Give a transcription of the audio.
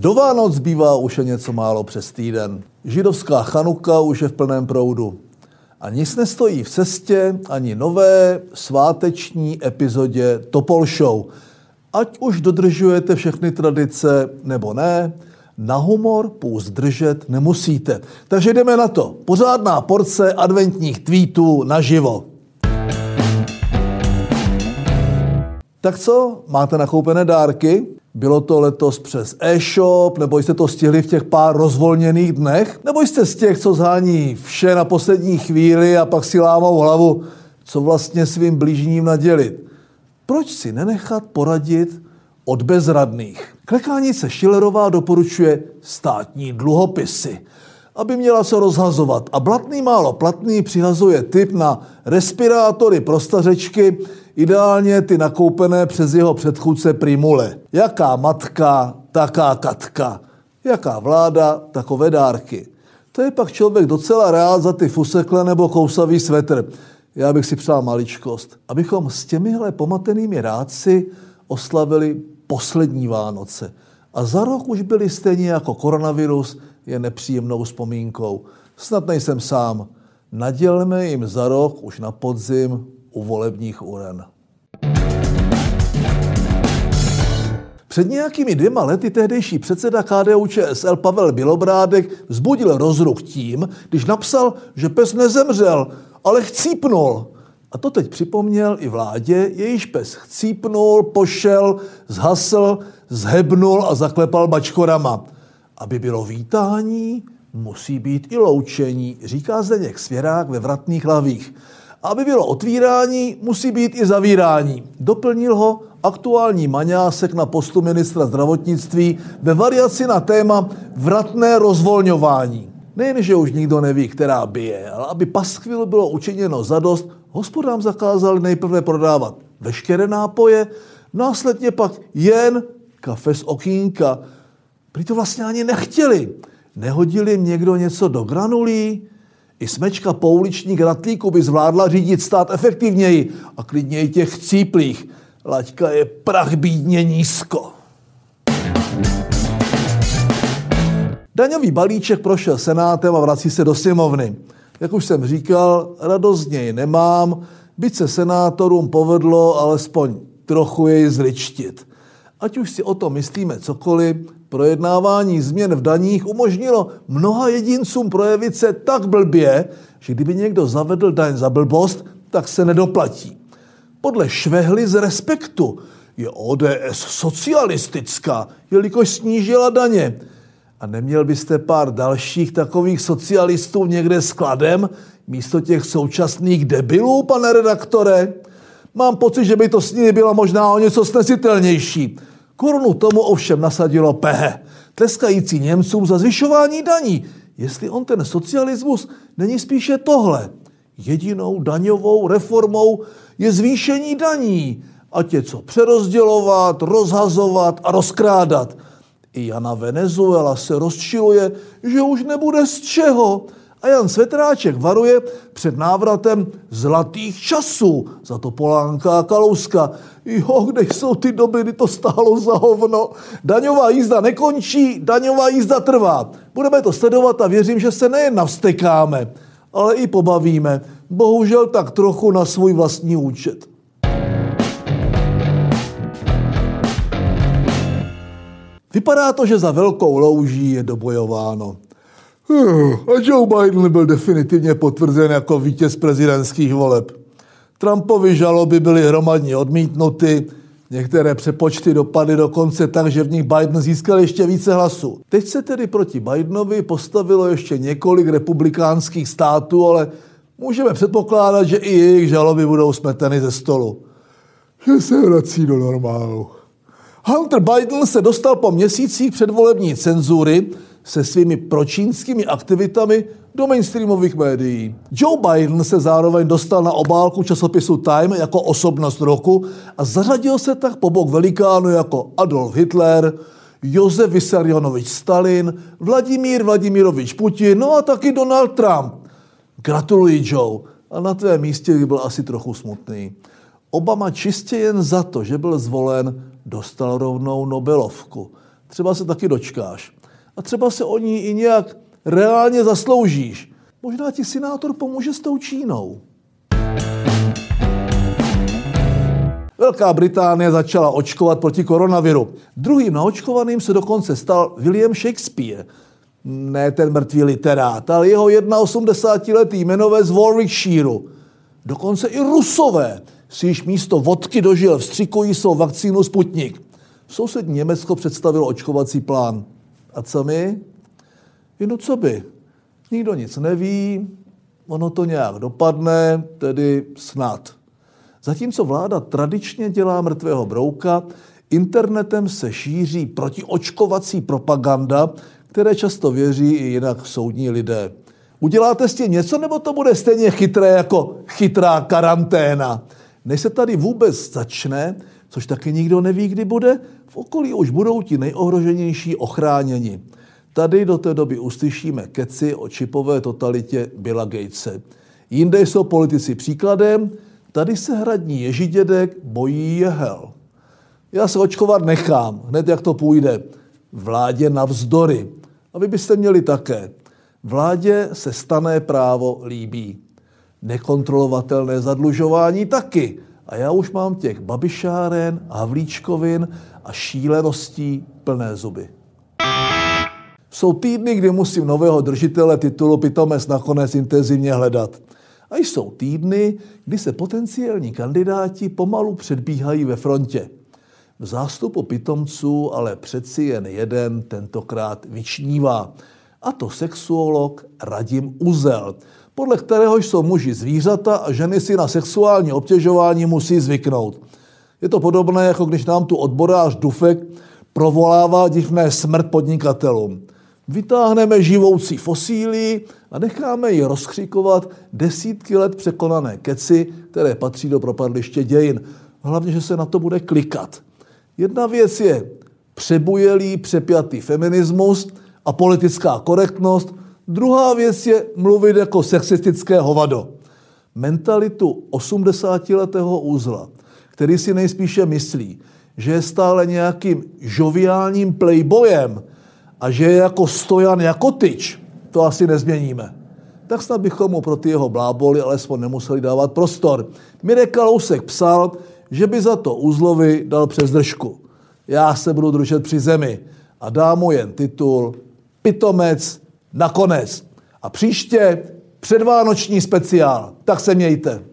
Do Vánoc bývá už je něco málo přes týden. Židovská chanuka už je v plném proudu. A nic nestojí v cestě ani nové sváteční epizodě Topol Show. Ať už dodržujete všechny tradice nebo ne, na humor půst držet nemusíte. Takže jdeme na to. Pořádná porce adventních tweetů naživo. Tak co, máte nakoupené dárky? Bylo to letos přes e-shop, nebo jste to stihli v těch pár rozvolněných dnech? Nebo jste z těch, co zhání vše na poslední chvíli a pak si lámou hlavu, co vlastně svým blížním nadělit? Proč si nenechat poradit od bezradných? Klekánice Schillerová doporučuje státní dluhopisy, aby měla co rozhazovat. A blatný málo platný přihazuje tip na respirátory pro stařečky, Ideálně ty nakoupené přes jeho předchůdce Primule. Jaká matka, taká katka. Jaká vláda, takové dárky. To je pak člověk docela rád za ty fusekle nebo kousavý svetr. Já bych si přál maličkost. Abychom s těmihle pomatenými rádci oslavili poslední Vánoce. A za rok už byli stejně jako koronavirus je nepříjemnou vzpomínkou. Snad nejsem sám. Nadělme jim za rok už na podzim u volebních uren. Před nějakými dvěma lety tehdejší předseda KDU ČSL Pavel Bilobrádek vzbudil rozruch tím, když napsal, že pes nezemřel, ale chcípnul. A to teď připomněl i vládě, jejíž pes chcípnul, pošel, zhasl, zhebnul a zaklepal bačkorama. Aby bylo vítání, musí být i loučení, říká Zdeněk Svěrák ve Vratných lavích. Aby bylo otvírání, musí být i zavírání. Doplnil ho aktuální maňásek na postu ministra zdravotnictví ve variaci na téma vratné rozvolňování. Nejen, že už nikdo neví, která bije, ale aby paskvilu bylo učiněno zadost, hospodám zakázali nejprve prodávat veškeré nápoje, následně pak jen kafe z okýnka. Prý to vlastně ani nechtěli. Nehodili někdo něco do granulí? I smečka pouliční gratlíku by zvládla řídit stát efektivněji a klidně i těch cíplých. Laťka je prach bídně nízko. Daňový balíček prošel senátem a vrací se do sněmovny. Jak už jsem říkal, radost z něj nemám, byť se senátorům povedlo alespoň trochu jej zličtit. Ať už si o tom myslíme cokoliv, projednávání změn v daních umožnilo mnoha jedincům projevit se tak blbě, že kdyby někdo zavedl daň za blbost, tak se nedoplatí. Podle Švehly z Respektu je ODS socialistická, jelikož snížila daně. A neměl byste pár dalších takových socialistů někde skladem místo těch současných debilů, pane redaktore? Mám pocit, že by to s nimi bylo možná o něco snesitelnější. Korunu tomu ovšem nasadilo pehe, tleskající Němcům za zvyšování daní. Jestli on ten socialismus není spíše tohle. Jedinou daňovou reformou je zvýšení daní. Ať je co přerozdělovat, rozhazovat a rozkrádat. I Jana Venezuela se rozčiluje, že už nebude z čeho. A Jan Svetráček varuje před návratem zlatých časů. Za to Polánka a Kalouska. Jo, kde jsou ty doby, kdy to stálo za hovno. Daňová jízda nekončí, daňová jízda trvá. Budeme to sledovat a věřím, že se nejen navstekáme, ale i pobavíme. Bohužel tak trochu na svůj vlastní účet. Vypadá to, že za velkou louží je dobojováno. A Joe Biden byl definitivně potvrzen jako vítěz prezidentských voleb. Trumpovi žaloby byly hromadně odmítnuty, některé přepočty dopadly dokonce tak, že v nich Biden získal ještě více hlasů. Teď se tedy proti Bidenovi postavilo ještě několik republikánských států, ale můžeme předpokládat, že i jejich žaloby budou smeteny ze stolu. Že se vrací do normálu. Hunter Biden se dostal po měsících předvolební cenzury se svými pročínskými aktivitami do mainstreamových médií. Joe Biden se zároveň dostal na obálku časopisu Time jako osobnost roku a zařadil se tak po bok velikánu jako Adolf Hitler, Josef Vysarionovič Stalin, Vladimír Vladimirovič Putin, no a taky Donald Trump. Gratuluji, Joe. A na tvém místě by byl asi trochu smutný. Obama čistě jen za to, že byl zvolen, dostal rovnou Nobelovku. třeba se taky dočkáš. A třeba se o ní i nějak reálně zasloužíš. Možná ti senátor pomůže s tou Čínou. Velká Británie začala očkovat proti koronaviru. Druhým naočkovaným se dokonce stal William Shakespeare. Ne ten mrtvý literát, ale jeho 81-letý jmenové Warwickshire. Dokonce i Rusové si již místo vodky dožil vstřikují svou vakcínu Sputnik. Sousední Německo představilo očkovací plán. A co my? Jenom co by? Nikdo nic neví, ono to nějak dopadne, tedy snad. Zatímco vláda tradičně dělá mrtvého brouka, internetem se šíří protiočkovací propaganda, které často věří i jinak soudní lidé. Uděláte s tím něco, nebo to bude stejně chytré jako chytrá karanténa? Než se tady vůbec začne, což taky nikdo neví, kdy bude, v okolí už budou ti nejohroženější ochráněni. Tady do té doby uslyšíme keci o čipové totalitě Billa Gatese. Jinde jsou politici příkladem, tady se hradní ježidědek bojí jehel. Já se očkovat nechám, hned jak to půjde. Vládě navzdory. A vy byste měli také. Vládě se stané právo líbí. Nekontrolovatelné zadlužování taky. A já už mám těch babišáren, havlíčkovin a šíleností plné zuby. Jsou týdny, kdy musím nového držitele titulu Pitomec nakonec intenzivně hledat. A jsou týdny, kdy se potenciální kandidáti pomalu předbíhají ve frontě. V zástupu pitomců ale přeci jen jeden tentokrát vyčnívá. A to sexuolog Radim Uzel, podle kterého jsou muži zvířata a ženy si na sexuální obtěžování musí zvyknout. Je to podobné, jako když nám tu odborář Dufek provolává divné smrt podnikatelům. Vytáhneme živoucí fosíly a necháme ji rozkřikovat desítky let překonané keci, které patří do propadliště dějin. Hlavně, že se na to bude klikat. Jedna věc je přebujelý, přepjatý feminismus a politická korektnost, druhá věc je mluvit jako sexistické hovado. Mentalitu 80-letého úzla, který si nejspíše myslí, že je stále nějakým žoviálním playboyem, a že je jako stojan jako tyč, to asi nezměníme. Tak snad bychom mu pro ty jeho bláboli alespoň nemuseli dávat prostor. Mirek Kalousek psal, že by za to úzlovi dal přes držku. Já se budu držet při zemi a dám mu jen titul Pitomec nakonec. A příště předvánoční speciál. Tak se mějte.